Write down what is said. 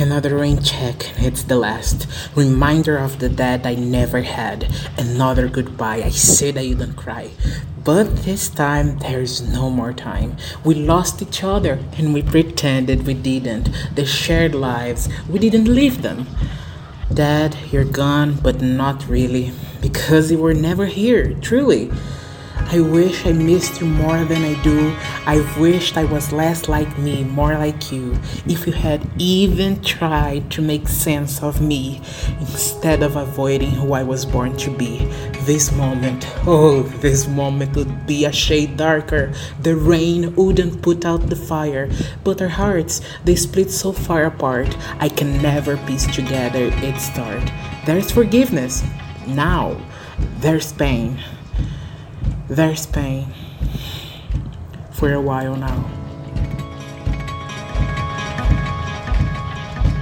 Another rain check, it's the last. Reminder of the dad I never had. Another goodbye. I said I wouldn't cry. But this time, there's no more time. We lost each other, and we pretended we didn't. The shared lives, we didn't live them. Dad, you're gone, but not really. Because you were never here, truly. I wish I missed you more than I do. I wished I was less like me, more like you. If you had even tried to make sense of me instead of avoiding who I was born to be. This moment, oh, this moment would be a shade darker. The rain wouldn't put out the fire, but our hearts, they split so far apart. I can never piece together its start. There's forgiveness. Now, there's pain. There's pain for a while now.